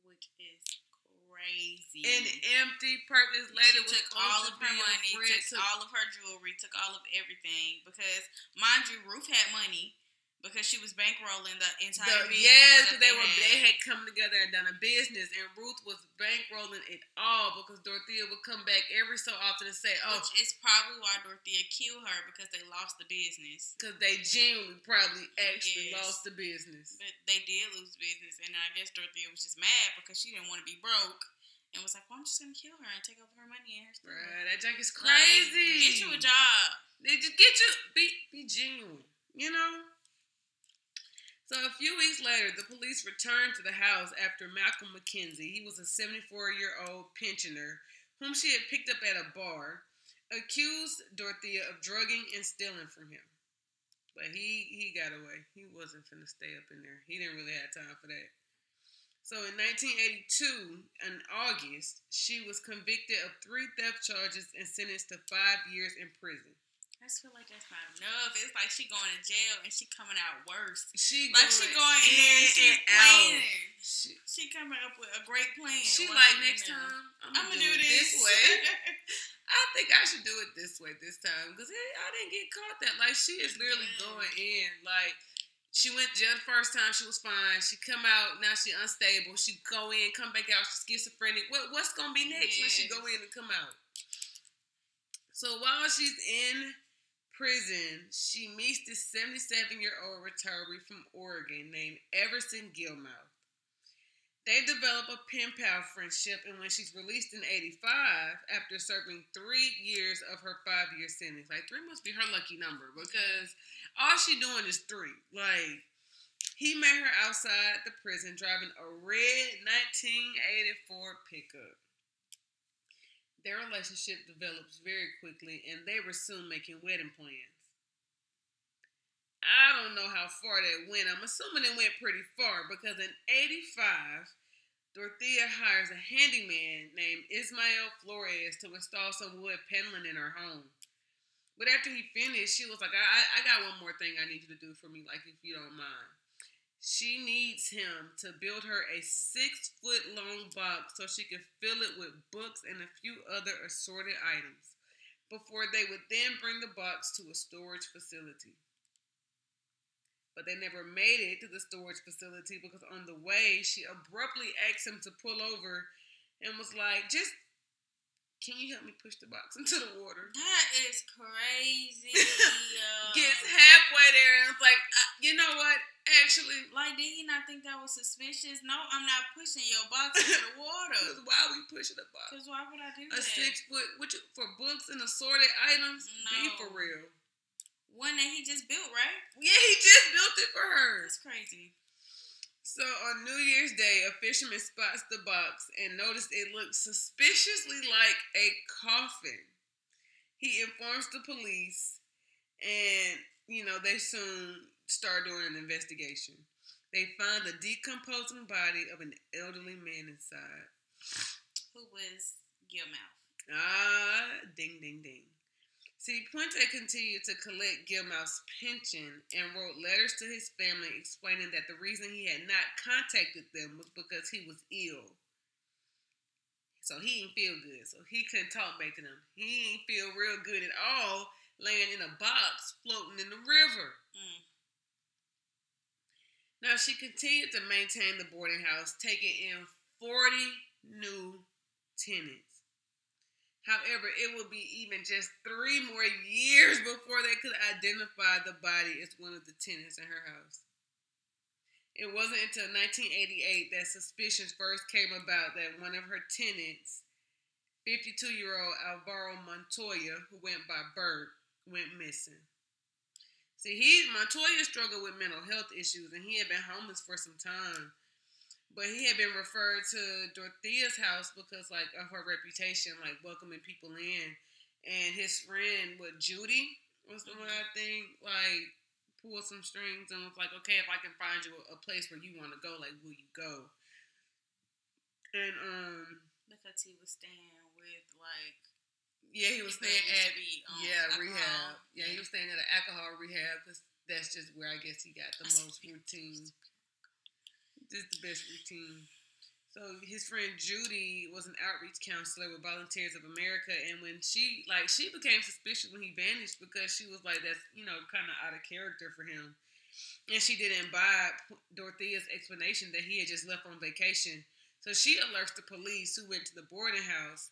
Speaker 1: which is crazy.
Speaker 2: An empty purse. This lady
Speaker 1: took all of her money,
Speaker 2: friend
Speaker 1: took all of her jewelry, took all of everything. Because mind you, Ruth had money because she was bankrolling the entire
Speaker 2: The, yes,
Speaker 1: that
Speaker 2: they were
Speaker 1: had.
Speaker 2: they had come together and done a business, and Ruth was bankrolling it all because Dorothea would come back every so often and say, "Oh,
Speaker 1: Which is probably why Dorothea killed her because they lost the business.
Speaker 2: because they genuinely probably actually
Speaker 1: Yes.
Speaker 2: lost the business."
Speaker 1: But they did lose business, and I guess Dorothea was just mad because she didn't want to be broke, and was like, "Well, I'm just gonna kill her and take over her money and her stuff."
Speaker 2: Bruh, that junk is
Speaker 1: Like,
Speaker 2: crazy.
Speaker 1: get you a job.
Speaker 2: They just get you be be genuine, you know. So a few weeks later, the police returned to the house after Malcolm McKenzie. He was a 74-year-old pensioner whom she had picked up at a bar, accused Dorothea of drugging and stealing from him. But he he got away. He wasn't finna stay up in there. He didn't really have time for that. So in 1982, in August, she was convicted of three theft charges and sentenced to five years in prison.
Speaker 1: I just feel like that's not enough. It's like she going to jail and she coming out worse.
Speaker 2: She
Speaker 1: Like she going in there and she
Speaker 2: in and out.
Speaker 1: planning.
Speaker 2: She,
Speaker 1: She coming up with a great plan.
Speaker 2: she like next
Speaker 1: there.
Speaker 2: time I'm
Speaker 1: I'm
Speaker 2: gonna,
Speaker 1: gonna do this,
Speaker 2: way. I think I should do it this way this time because I didn't get caught that. Like she is literally
Speaker 1: Yeah.
Speaker 2: going in. Like she went to jail the first time. She was fine. She come out now. She unstable. She go in, come back out. She schizophrenic. What what's gonna be next when she go in and come out? So while she's in prison, she meets this 77 year old retiree from Oregon named Everson Gilmouth. They develop a pen pal friendship, and when she's released in 85, after serving three years of her five year sentence, like three must be her lucky number because all she doing is three. Like, he met her outside the prison driving a red 1984 pickup. Their relationship develops very quickly, and they were soon making wedding plans. I don't know how far that went. I'm assuming it went pretty far because in 85, Dorothea hires a handyman named Ismael Flores to install some wood paneling in her home. But after he finished, she was like, I, I- got one more thing I need you to do for me, like if you don't mind. She needs him to build her a six foot long box so she could fill it with books and a few other assorted items before they would then bring the box to a storage facility. But they never made it to the storage facility because on the way, she abruptly asked him to pull over and was like, Just can you help me push the box into the water?
Speaker 1: That is crazy.
Speaker 2: Gets halfway there and it's like, uh, You know what? Actually,
Speaker 1: like, did he not think that was suspicious? No, I'm not pushing your box into the water.
Speaker 2: why are we pushing the box?
Speaker 1: Because why would I do that?
Speaker 2: A six foot, which for books and assorted items? Be
Speaker 1: No.
Speaker 2: for real.
Speaker 1: One that he just built, right?
Speaker 2: Yeah, he just built it for her.
Speaker 1: That's crazy.
Speaker 2: So on New Year's Day, a fisherman spots the box and noticed it looks suspiciously like a coffin. He informs the police, and you know they soon start doing an investigation. They find the decomposing body of an elderly man inside.
Speaker 1: Who was Gilmouth?
Speaker 2: Ah, ding, ding, ding. See, Puente continued to collect Gilmouth's pension and wrote letters to his family explaining that the reason he had not contacted them was because he was ill. So he didn't feel good. So he couldn't talk back to them. He didn't feel real good at all laying in a box floating in the river.
Speaker 1: Mm.
Speaker 2: Now she continued to maintain the boarding house, taking in 40 new tenants. However, it would be even just three more years before they could identify the body as one of the tenants in her house. It wasn't until 1988 that suspicions first came about that one of her tenants, 52 year old Alvaro Montoya, who went by Bert, went missing. See, he Montoya struggled with mental health issues and he had been homeless for some time. But he had been referred to Dorothea's house because like of her reputation, like welcoming people in. And his friend, with Judy was the one I think, like pulled some strings and was like, okay, if I can find you a, a place where you want to go, like, will you go? And um,
Speaker 1: Because he was staying with like
Speaker 2: yeah, he was staying at
Speaker 1: um,
Speaker 2: yeah
Speaker 1: alcohol.
Speaker 2: rehab. Yeah, he was staying at an alcohol rehab because that's just where I guess he got the most routine. Just the best routine. So his friend Judy was an outreach counselor with Volunteers of America, and when she like she became suspicious when he vanished because she was like that's you know kind of out of character for him, and she didn't buy Dorothea's explanation that he had just left on vacation. So she alerts the police, who went to the boarding house,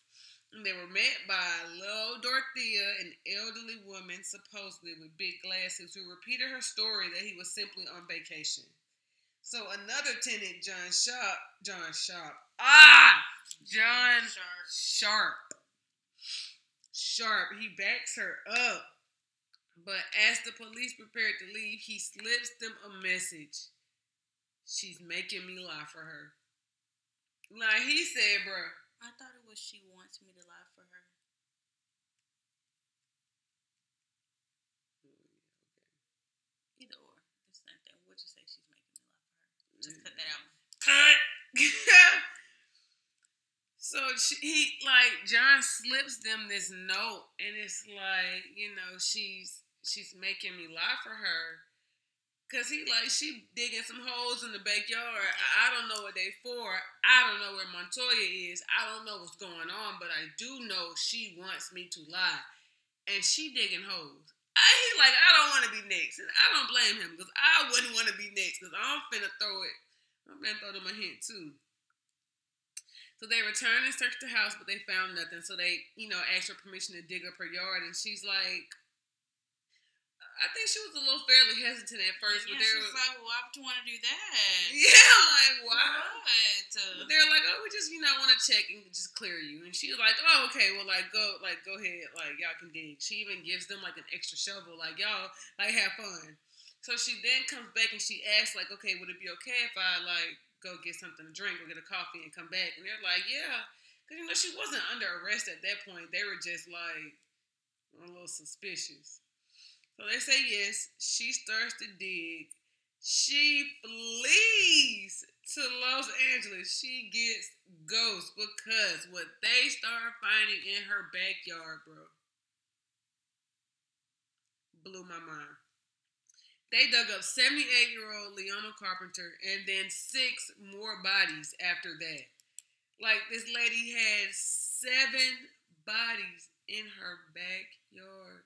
Speaker 2: they were met by little Dorothea, an elderly woman supposedly with big glasses, who repeated her story that he was simply on vacation. So another tenant, John Sharp, John Sharp, ah, John
Speaker 1: Sharp.
Speaker 2: Sharp, Sharp, he backs her up. But as the police prepared to leave, he slips them a message. She's making me lie for her. Like he said, bruh.
Speaker 1: I thought it was she wants me to lie for her. Either or. It's same just say she's making me lie for her. Just cut that out.
Speaker 2: Cut. so she, he like John slips them this note, and it's like you know she's she's making me lie for her. Cause he like she digging some holes in the backyard. I don't know what they for. I don't know where Montoya is. I don't know what's going on, but I do know she wants me to lie, and she digging holes. I he like I don't want to be next, and I don't blame him because I wouldn't want to be next because I'm finna throw it. I'm gonna throw them a hint too. So they returned and searched the house, but they found nothing. So they, you know, asked her permission to dig up her yard, and she's like, I think she was a little fairly hesitant at first,
Speaker 1: yeah,
Speaker 2: but they were,
Speaker 1: was like, well, why would you want to do that?
Speaker 2: yeah, like why?
Speaker 1: What?
Speaker 2: But they're like, oh, we just, you know, want to check and just clear you. And she was like, oh, okay, well, like, go, like, go ahead, like, y'all can dig. She even gives them like an extra shovel, like, y'all, like, have fun. So she then comes back and she asks, like, okay, would it be okay if I like go get something to drink or get a coffee and come back? And they're like, yeah, because you know she wasn't under arrest at that point. They were just like a little suspicious. So they say yes. She starts to dig. She flees to Los Angeles. She gets ghosts because what they start finding in her backyard, bro, blew my mind. They dug up 78 year old Leona Carpenter and then six more bodies after that. Like this lady had seven bodies in her backyard.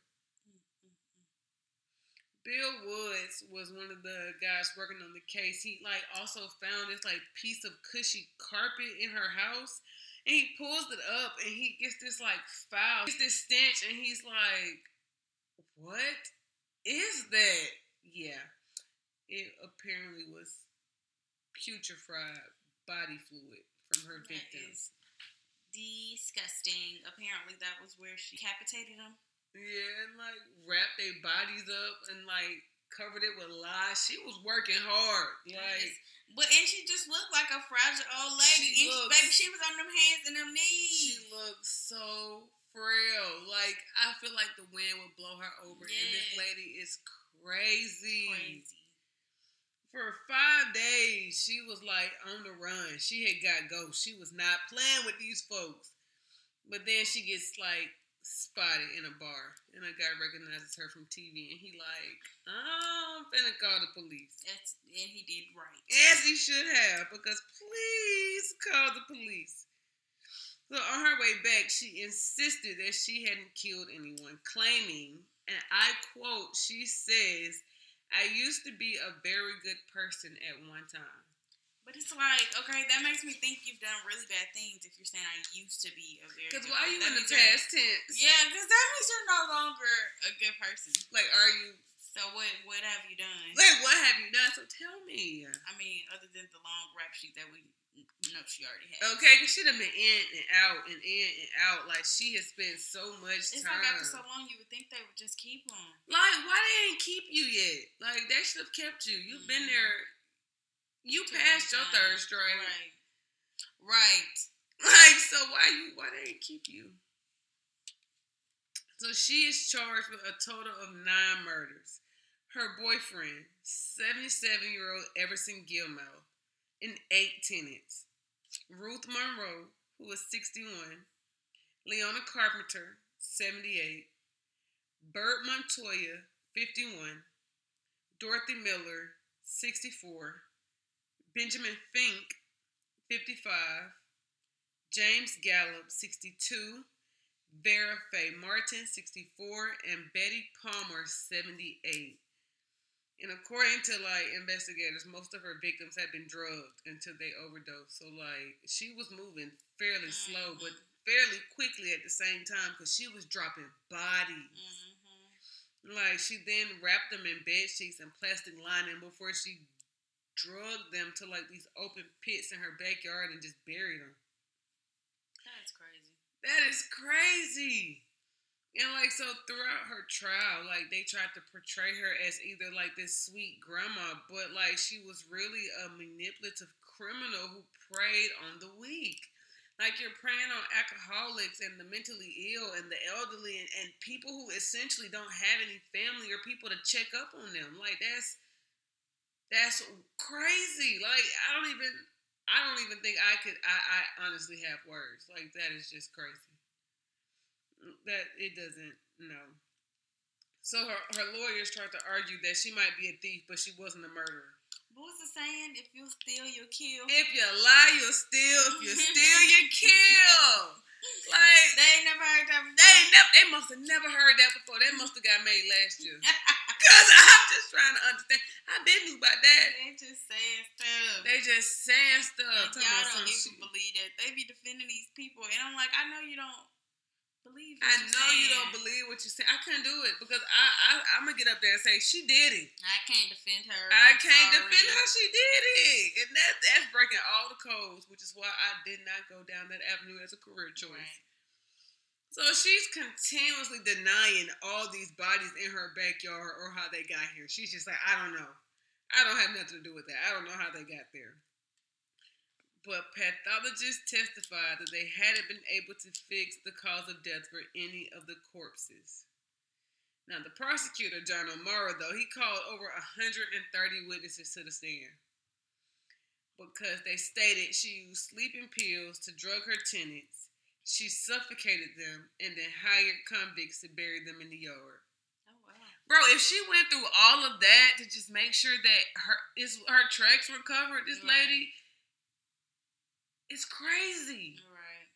Speaker 2: Bill Woods was one of the guys working on the case. He like also found this like piece of cushy carpet in her house. And he pulls it up and he gets this like foul, gets this stench, and he's like, What is that? Yeah. It apparently was putrefied body fluid from her
Speaker 1: That
Speaker 2: victims.
Speaker 1: is disgusting. Apparently, that was where she decapitated him.
Speaker 2: Yeah, and like wrapped their bodies up and like covered it with lies. She was working hard. Like
Speaker 1: But and she just looked like a fragile old lady.
Speaker 2: She
Speaker 1: And
Speaker 2: looks-
Speaker 1: baby, she was on them hands and them knees.
Speaker 2: she looked so frail. Like I feel like the wind would blow her over. And this lady is crazy.
Speaker 1: crazy.
Speaker 2: For five days, she was like on the run. She had got ghosts. She was not playing with these folks. But then she gets like spotted in a bar, and a guy recognizes her from TV, and he like, oh, I'm finna call the police.
Speaker 1: That's and he did right.
Speaker 2: As he should have, because please call the police. So on her way back, she insisted that she hadn't killed anyone, claiming, and I quote, she says, I used to be a very good person at one time.
Speaker 1: But it's like, okay, that makes me think you've done really bad things if you're saying I used to be a very
Speaker 2: Because why are you in the past tense?
Speaker 1: Yeah, because that means you're no longer a good person.
Speaker 2: Like, are you,
Speaker 1: So what what have you done?
Speaker 2: like, what have you done? So tell me.
Speaker 1: I mean, other than the long rap sheet that we know she already had.
Speaker 2: Okay, because she'd have been in and out and in and out. Like, she has spent so much
Speaker 1: It's
Speaker 2: time.
Speaker 1: like after so long, you would think they would just keep them.
Speaker 2: Like, why they ain't keep you yet? Like, they should have kept you. You've been
Speaker 1: Mhm.
Speaker 2: there. You passed your third strike.
Speaker 1: Right. Right.
Speaker 2: Like, so why you? Why they keep you? So she is charged with a total of nine murders. Her boyfriend, seventy-seven-year-old Everson Gilmore, and eight tenants. Ruth Monroe, who was sixty-one. Leona Carpenter, seventy-eight. Bert Montoya, fifty-one. Dorothy Miller, sixty-four. Benjamin Fink, 55. James Gallop, 62. Vera Faye Martin, 64. And Betty Palmer, 78. And according to like investigators, most of her victims had been drugged until they overdosed. So like she was moving fairly slow, but fairly quickly at the same time because she was dropping bodies.
Speaker 1: Mm-hmm.
Speaker 2: Like she then wrapped them in bed sheets and plastic lining before she drugged them to like these open pits in her backyard and just buried them.
Speaker 1: That's crazy.
Speaker 2: That is crazy. And like so throughout her trial, like they tried to portray her as either like this sweet grandma, but like she was really a manipulative criminal who preyed on the weak. Like you're preying on alcoholics and the mentally ill and the elderly and, and people who essentially don't have any family or people to check up on them. Like that's that's crazy. Like I don't even I don't even think I could I, I honestly have words. Like that is just crazy. That it doesn't no. So her, her lawyers tried to argue that she might be a thief, but she wasn't a murderer.
Speaker 1: But what's the saying? If you steal, you kill.
Speaker 2: If you lie, you'll steal. If you steal, you kill. Like
Speaker 1: They ain't never heard that before.
Speaker 2: they never, they must have never heard that before. That must have got made last year. Cause I'm just trying to understand. I been knew about that.
Speaker 1: They just saying stuff.
Speaker 2: They just saying stuff.
Speaker 1: Like, y'all don't even
Speaker 2: shit.
Speaker 1: believe that. They be defending these people, and I'm like, I know you don't believe.
Speaker 2: I know you don't believe what you say. I couldn't do it because I, I I'm gonna get up there and say she did it.
Speaker 1: I can't defend her.
Speaker 2: I
Speaker 1: I'm
Speaker 2: can't
Speaker 1: sorry.
Speaker 2: defend how she did it, and that that's breaking all the codes, which is why I did not go down that avenue as a career choice.
Speaker 1: Right.
Speaker 2: So she's continuously denying all these bodies in her backyard or how they got here. She's just like, I don't know. I don't have nothing to do with that. I don't know how they got there. But pathologists testified that they hadn't been able to fix the cause of death for any of the corpses. Now, the prosecutor, John O'Mara, though, he called over 130 witnesses to the stand because they stated she used sleeping pills to drug her tenants. She suffocated them and then hired convicts to bury them in the yard.
Speaker 1: Oh wow.
Speaker 2: Bro, if she went through all of that to just make sure that her is her tracks were covered, this
Speaker 1: Right.
Speaker 2: lady, it's crazy.
Speaker 1: Right.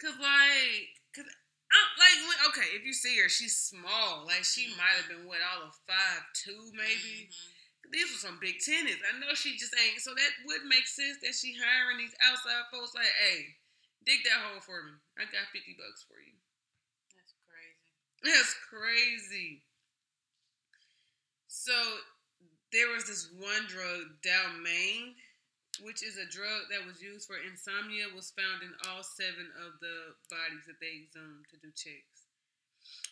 Speaker 2: Cause like, cause I'm like, okay, if you see her, she's small. Like she
Speaker 1: Mhm.
Speaker 2: might have been what all of five two maybe.
Speaker 1: Mhm.
Speaker 2: These were some big tenants. I know she just ain't. So that would make sense that she hiring these outside folks. Like, hey, dig that hole for me. I got fifty bucks for you.
Speaker 1: That's crazy.
Speaker 2: That's crazy. So there was this one drug, Dalmane, which is a drug that was used for insomnia, was found in all seven of the bodies that they exhumed to do checks.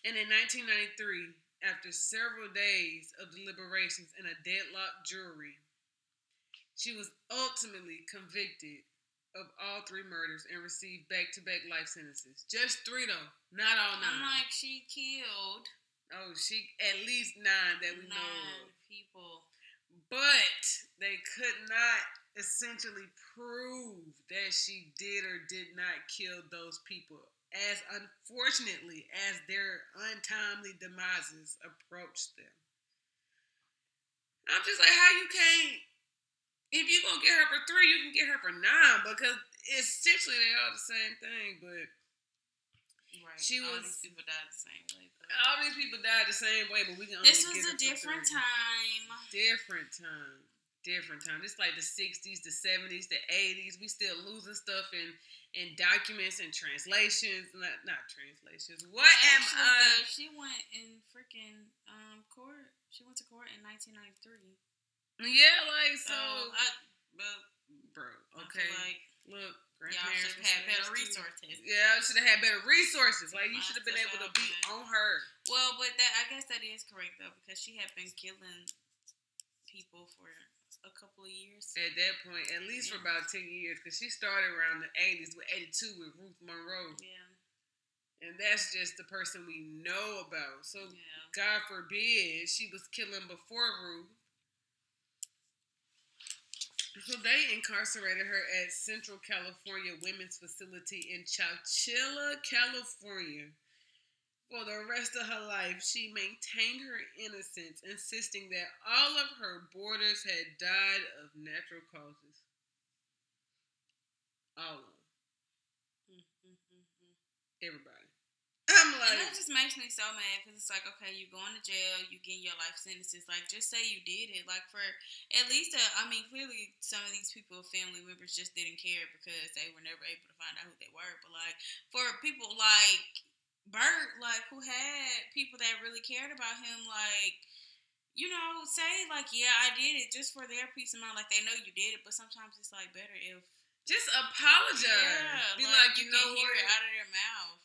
Speaker 2: And in 1993, after several days of deliberations and a deadlocked jury, she was ultimately convicted of all three murders and received back-to-back life sentences. Just three though, not all 9
Speaker 1: I'm like, she killed
Speaker 2: Oh, she at least nine that we know
Speaker 1: nine
Speaker 2: of.
Speaker 1: people.
Speaker 2: But they could not essentially prove that she did or did not kill those people. as unfortunately as their untimely demises approached them. I'm just like, how you can't? If you gonna get her for three, you can get her for nine because essentially they are the same thing. But
Speaker 1: Right.
Speaker 2: She
Speaker 1: All
Speaker 2: was-
Speaker 1: these people died the same way. But
Speaker 2: all these people died the same way. But we can.
Speaker 1: this was a different time.
Speaker 2: Different time. Different time. It's like the '60s, the '70s, the '80s. We still losing stuff in in documents and translations. Not not translations. What am
Speaker 1: Actually,
Speaker 2: I?
Speaker 1: she went in freaking um court. She went to court in 1993.
Speaker 2: Yeah, like so.
Speaker 1: So, I, but
Speaker 2: bro,
Speaker 1: I
Speaker 2: okay.
Speaker 1: feel like
Speaker 2: Look,
Speaker 1: y'all should have had better
Speaker 2: slaves too.
Speaker 1: resources.
Speaker 2: Yeah, I should have had better resources. Like you should have been able to
Speaker 1: so
Speaker 2: be on her.
Speaker 1: Well, but that I guess that is correct though because she had been killing people for a couple of years.
Speaker 2: At that point, at least for about ten years, because she started around the '80s with '82 with Ruth Monroe,
Speaker 1: Yeah,
Speaker 2: and that's just the person we know about. So
Speaker 1: yeah.
Speaker 2: God forbid she was killing before Ruth. So they incarcerated her at Central California Women's Facility in Chowchilla, California. For the rest of her life, she maintained her innocence, insisting that all of her boarders had died of natural causes. All of them.
Speaker 1: Mm, mm, mm, mm.
Speaker 2: Everybody. I'm
Speaker 1: And that just makes me so mad because it's like, okay, you're going to jail, you getting your life sentences. Like, just say you did it. Like, for at least, uh, I mean, clearly some of these people, family members, just didn't care because they were never able to find out who they were. But like, for people like Bert, like who had people that really cared about him, like. You know, say like, yeah, I did it just for their peace of mind. Like they know you did it, but sometimes it's like better if
Speaker 2: just apologize.
Speaker 1: yeah,
Speaker 2: Be like, you, know
Speaker 1: can hear it out of their mouth.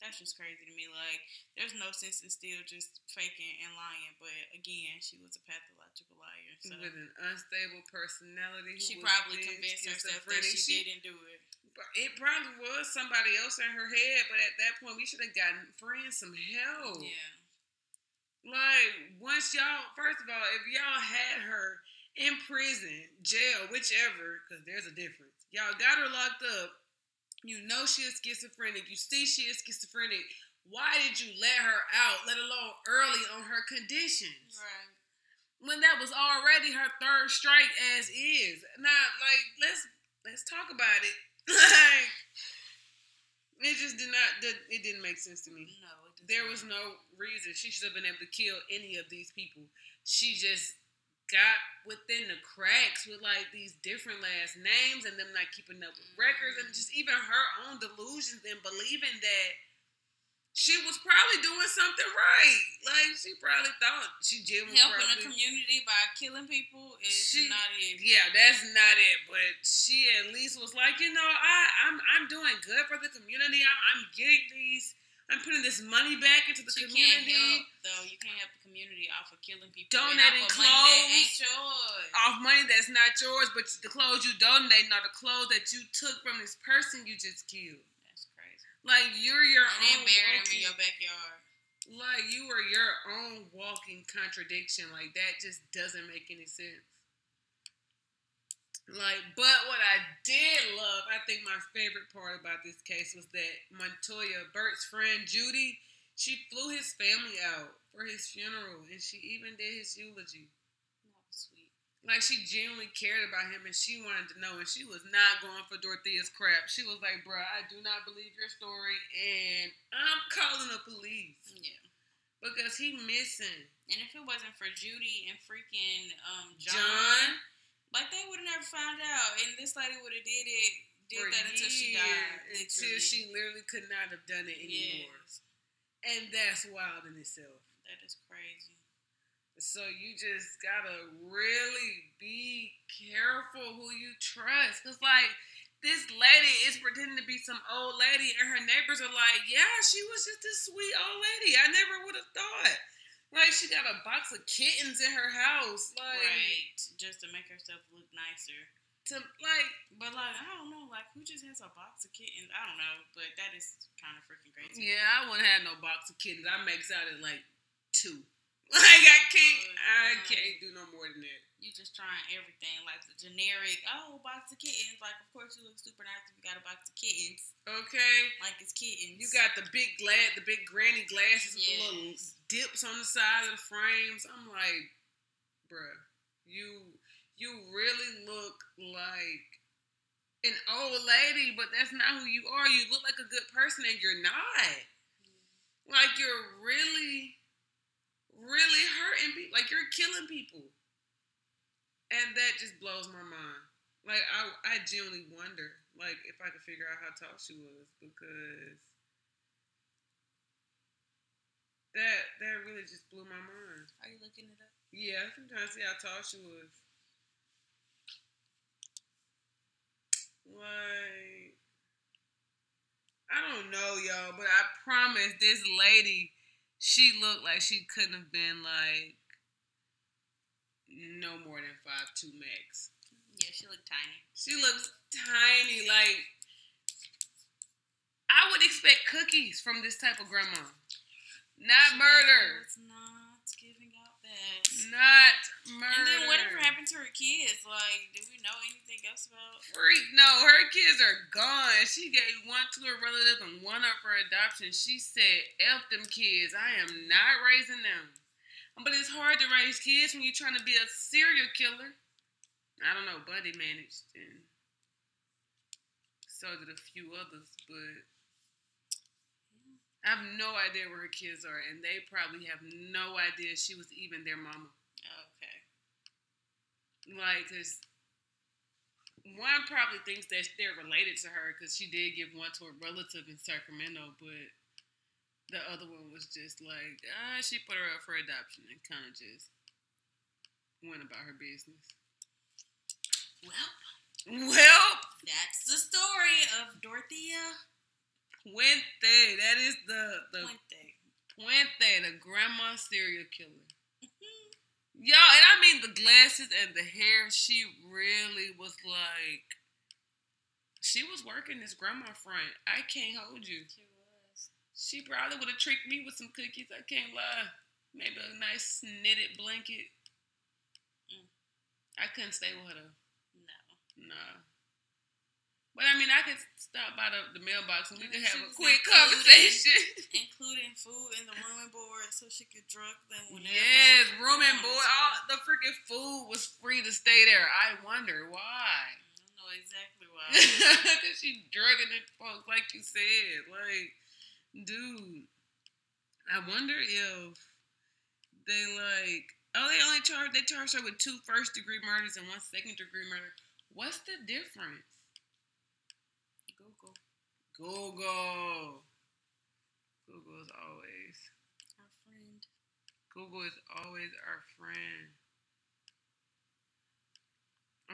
Speaker 1: I don't know. That's just crazy to me. Like, there's no sense in still just faking and lying. But again, she was a pathological liar. So
Speaker 2: with an unstable personality. who
Speaker 1: she probably convinced herself that
Speaker 2: schizophrenic.
Speaker 1: she, didn't do it.
Speaker 2: It probably was somebody else in her head, but at that point, we should have gotten friends some help.
Speaker 1: Yeah.
Speaker 2: Like, once y'all, first of all, if y'all had her in prison, jail, whichever, because there's a difference, y'all got her locked up, you know she is schizophrenic, you see she is schizophrenic, why did you let her out, let alone early on her conditions?
Speaker 1: Right.
Speaker 2: when that was already her third strike as is. Now, like, let's let's talk about it. like, it just did not. It didn't make sense to me.
Speaker 1: No,
Speaker 2: There was no reason she should have been able to kill any of these people. She just got within the cracks with like these different last names and them not keeping up with records and mm-hmm. just even her own delusions and believing that she was probably doing something right. Like she probably thought she genuinely
Speaker 1: helping
Speaker 2: probably,
Speaker 1: the community by killing people is
Speaker 2: She-
Speaker 1: not it.
Speaker 2: Yeah, that's not it. But she at least was like, you know, I, I'm I'm doing good for the community. I, I'm getting these. I'm putting this money back into the
Speaker 1: But you can't
Speaker 2: community.
Speaker 1: help though. You can't help the community off of killing people.
Speaker 2: Donating
Speaker 1: off of money
Speaker 2: clothes.
Speaker 1: ain't yours.
Speaker 2: Off money that's not yours, but the clothes you donate are the clothes that you took from this person you just killed.
Speaker 1: That's crazy.
Speaker 2: Like you're your
Speaker 1: And
Speaker 2: own
Speaker 1: bury them in your backyard.
Speaker 2: like you are your own walking contradiction. Like that just doesn't make any sense. Like, but what I did love, I think my favorite part about this case was that Montoya, Bert's friend Judy, she flew his family out for his funeral, and she even did his eulogy.
Speaker 1: Was sweet.
Speaker 2: Like she genuinely cared about him, and she wanted to know, and she was not going for Dorothea's crap. She was like, "Bruh, I do not believe your story, and I'm calling the police
Speaker 1: Yeah.
Speaker 2: because he missing."
Speaker 1: And if it wasn't for Judy and freaking um, John,
Speaker 2: John,
Speaker 1: like they would have never found out. And this lady would have did it, did
Speaker 2: for
Speaker 1: that until she died.
Speaker 2: until
Speaker 1: literally.
Speaker 2: she literally could not have done it anymore,
Speaker 1: Yes.
Speaker 2: and that's wild in itself.
Speaker 1: That is crazy.
Speaker 2: So you just gotta really be careful who you trust. Cause like this lady is pretending to be some old lady, and her neighbors are like, "Yeah, she was just this sweet old lady. I never would have thought." Like she got a box of kittens in her house, like
Speaker 1: right. Just to make herself look nicer.
Speaker 2: to like
Speaker 1: But like, I don't know, like who just has a box of kittens? I don't know, but that is kind of freaking crazy.
Speaker 2: Yeah, I wouldn't have no box of kittens. I max out at like two. Like I can't, I can't do no more than that.
Speaker 1: You just trying everything, like the generic. Oh, box of kittens. Like, of course, you look super nice if you got a box of kittens.
Speaker 2: Okay.
Speaker 1: Like it's kittens.
Speaker 2: You got the big glad, the big granny glasses with the little. Dips on the side of the frames. I'm like, bruh, you you really look like an old lady, but that's not who you are. You look like a good person, and you're not. Like you're really, really hurting people. Like you're killing people, and that just blows my mind. Like I, I genuinely wonder, like if I could figure out how tall she was because that that really just blew my mind.
Speaker 1: Are you looking it up?
Speaker 2: Yeah, I'm trying to see how tall she was. Like, I don't know, y'all, but I promise this lady, she looked like she couldn't have been like no more than five two max.
Speaker 1: Yeah, she looked tiny.
Speaker 2: She looks tiny. Like, I would expect cookies from this type of grandma, not murder.
Speaker 1: was not giving out that.
Speaker 2: Not murder.
Speaker 1: And then whatever happened to her kids? Like, do we know anything else about?
Speaker 2: Freak, no, her kids are gone. She gave one to her relative and one up for adoption. She said, F them kids. I am not raising them. But it's hard to raise kids when you're trying to be a serial killer. I don't know, Bundy managed and so did a few others, but I have no idea where her kids are, and they probably have no idea she was even their mama.
Speaker 1: Okay.
Speaker 2: Like, cause one probably thinks that they're related to her because she did give one to a relative in Sacramento, but the other one was just like, ah, she put her up for adoption and kind of just went about her business.
Speaker 1: Well,
Speaker 2: Well,
Speaker 1: that's the story of Dorothea
Speaker 2: Puente, that is the the
Speaker 1: Puente.
Speaker 2: Puente, the grandma serial killer. Y'all, and I mean the glasses and the hair, she really was like, she was working this grandma front. I can't hold you.
Speaker 1: She was.
Speaker 2: She probably would have tricked me with some cookies. I can't lie. Maybe a nice knitted blanket.
Speaker 1: Mm.
Speaker 2: I couldn't stay with her.
Speaker 1: No.
Speaker 2: No. But I mean, I could stop by the, the mailbox and we could have a quick conversation.
Speaker 1: Including food in the room and board so she could drug them whenever.
Speaker 2: yes, room and board. All the freaking food was free to stay there. I wonder why.
Speaker 1: I don't know exactly why.
Speaker 2: Cause she drugging it, folks, like you said. Like, dude, I wonder if they like. Oh, they only charged. They charged her with two first degree murders and one second degree murder. What's the difference?
Speaker 1: Google.
Speaker 2: Google. Is always.
Speaker 1: Our friend.
Speaker 2: Google is always our friend.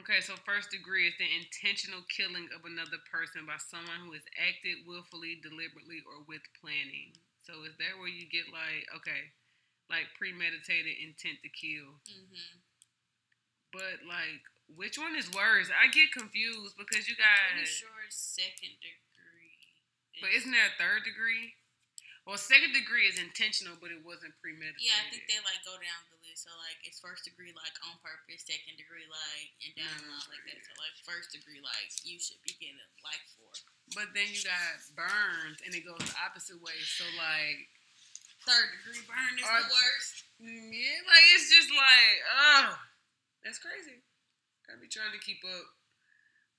Speaker 2: Okay, so first degree is the intentional killing of another person by someone who has acted willfully, deliberately, or with planning. So is that where you get like, okay, like premeditated intent to kill?
Speaker 1: Mm-hmm.
Speaker 2: But like, which one is worse? I get confused because you
Speaker 1: I'm
Speaker 2: got,
Speaker 1: pretty sure it's second degree.
Speaker 2: But isn't there a third degree? Well, second degree is intentional, but it wasn't premeditated.
Speaker 1: Yeah, I think they like go down the list. So like it's first degree like on purpose, second degree like and down the line like that. So like first degree like you should be getting a life for.
Speaker 2: But then you got burns, and it goes the opposite way. So like,
Speaker 1: Third degree burn is
Speaker 2: Or-
Speaker 1: the worst.
Speaker 2: mm, yeah, like it's just like, oh, that's crazy. I be trying to keep up.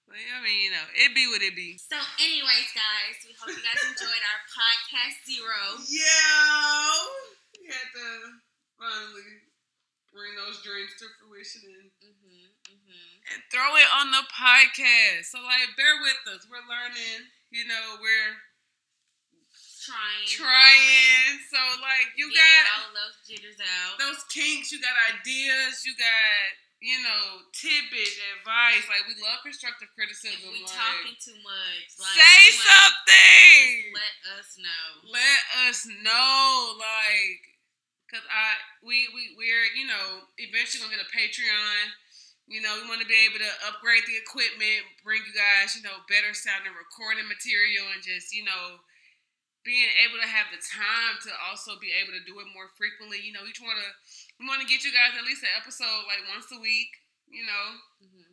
Speaker 2: But I mean, you know, it be what it be.
Speaker 1: So, anyways, guys, we hope you guys enjoyed our podcast zero.
Speaker 2: Yeah, we had to finally bring those dreams to fruition and,
Speaker 1: Mm-hmm. Mm-hmm.
Speaker 2: and throw it on the podcast. So like, bear with us. We're learning. You know, we're
Speaker 1: Trying.
Speaker 2: trying. So like, you got
Speaker 1: all those jitters out.
Speaker 2: those kinks, you got ideas, you got, you know, tidbit advice. Like we love constructive criticism.
Speaker 1: if we
Speaker 2: like,
Speaker 1: talking too much, like
Speaker 2: say something.
Speaker 1: just let us know.
Speaker 2: Let us know, like, cause I we we we're you know eventually gonna get a Patreon. You know, we want to be able to upgrade the equipment, bring you guys, you know, better sounding recording material, and just you know being able to have the time to also be able to do it more frequently. You know, each want to we want to get you guys at least an episode like once a week. you know.
Speaker 1: Mm-hmm.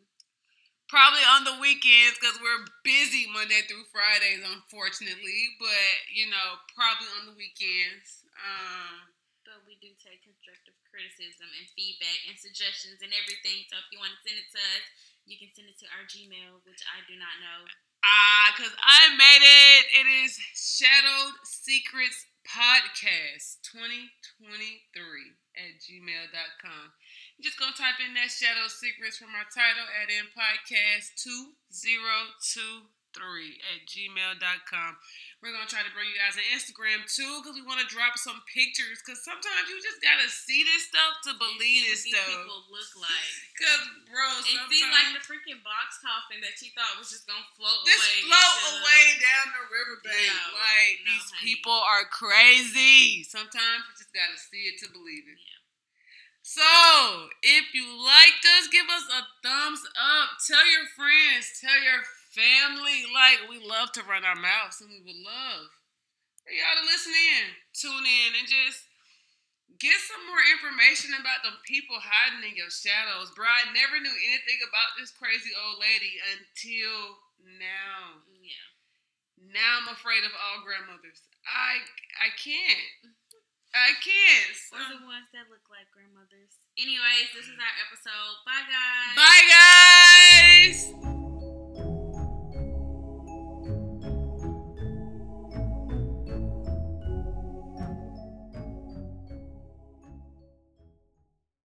Speaker 2: Probably on the weekends because we're busy Monday through Fridays, unfortunately. But you know, probably on the weekends. Um,
Speaker 1: but we do take constructive criticism and feedback and suggestions and everything. So if you want to send it to us, you can send it to our Gmail, which I do not know.
Speaker 2: Ah, because I made it. It is Shadowed Secrets Podcast 2023 at gmail.com. You're just going to type in that Shadow Secrets from our title, add in podcast 2023 at gmail.com. We're going to try to bring you guys an Instagram too because we want to drop some pictures because sometimes you just got to see this stuff to believe this stuff.
Speaker 1: people look like.
Speaker 2: Because, bro,
Speaker 1: And see, like the freaking box coffin that you thought was just gonna float
Speaker 2: just
Speaker 1: away.
Speaker 2: float away down the riverbank.
Speaker 1: No,
Speaker 2: like
Speaker 1: no,
Speaker 2: these
Speaker 1: honey.
Speaker 2: people are crazy. Sometimes you just gotta see it to believe it.
Speaker 1: Yeah.
Speaker 2: So, if you liked us, give us a thumbs up. Tell your friends, tell your family. Like, we love to run our mouths and we would love for y'all to listen in, tune in, and just get some more information about the people hiding in your shadows. Bro, I never knew anything about this crazy old lady until now.
Speaker 1: Yeah.
Speaker 2: Now I'm afraid of all grandmothers. I I can't. I can't.
Speaker 1: Or the ones that look like grandmothers. Anyways, this is our episode. Bye, guys.
Speaker 2: Bye.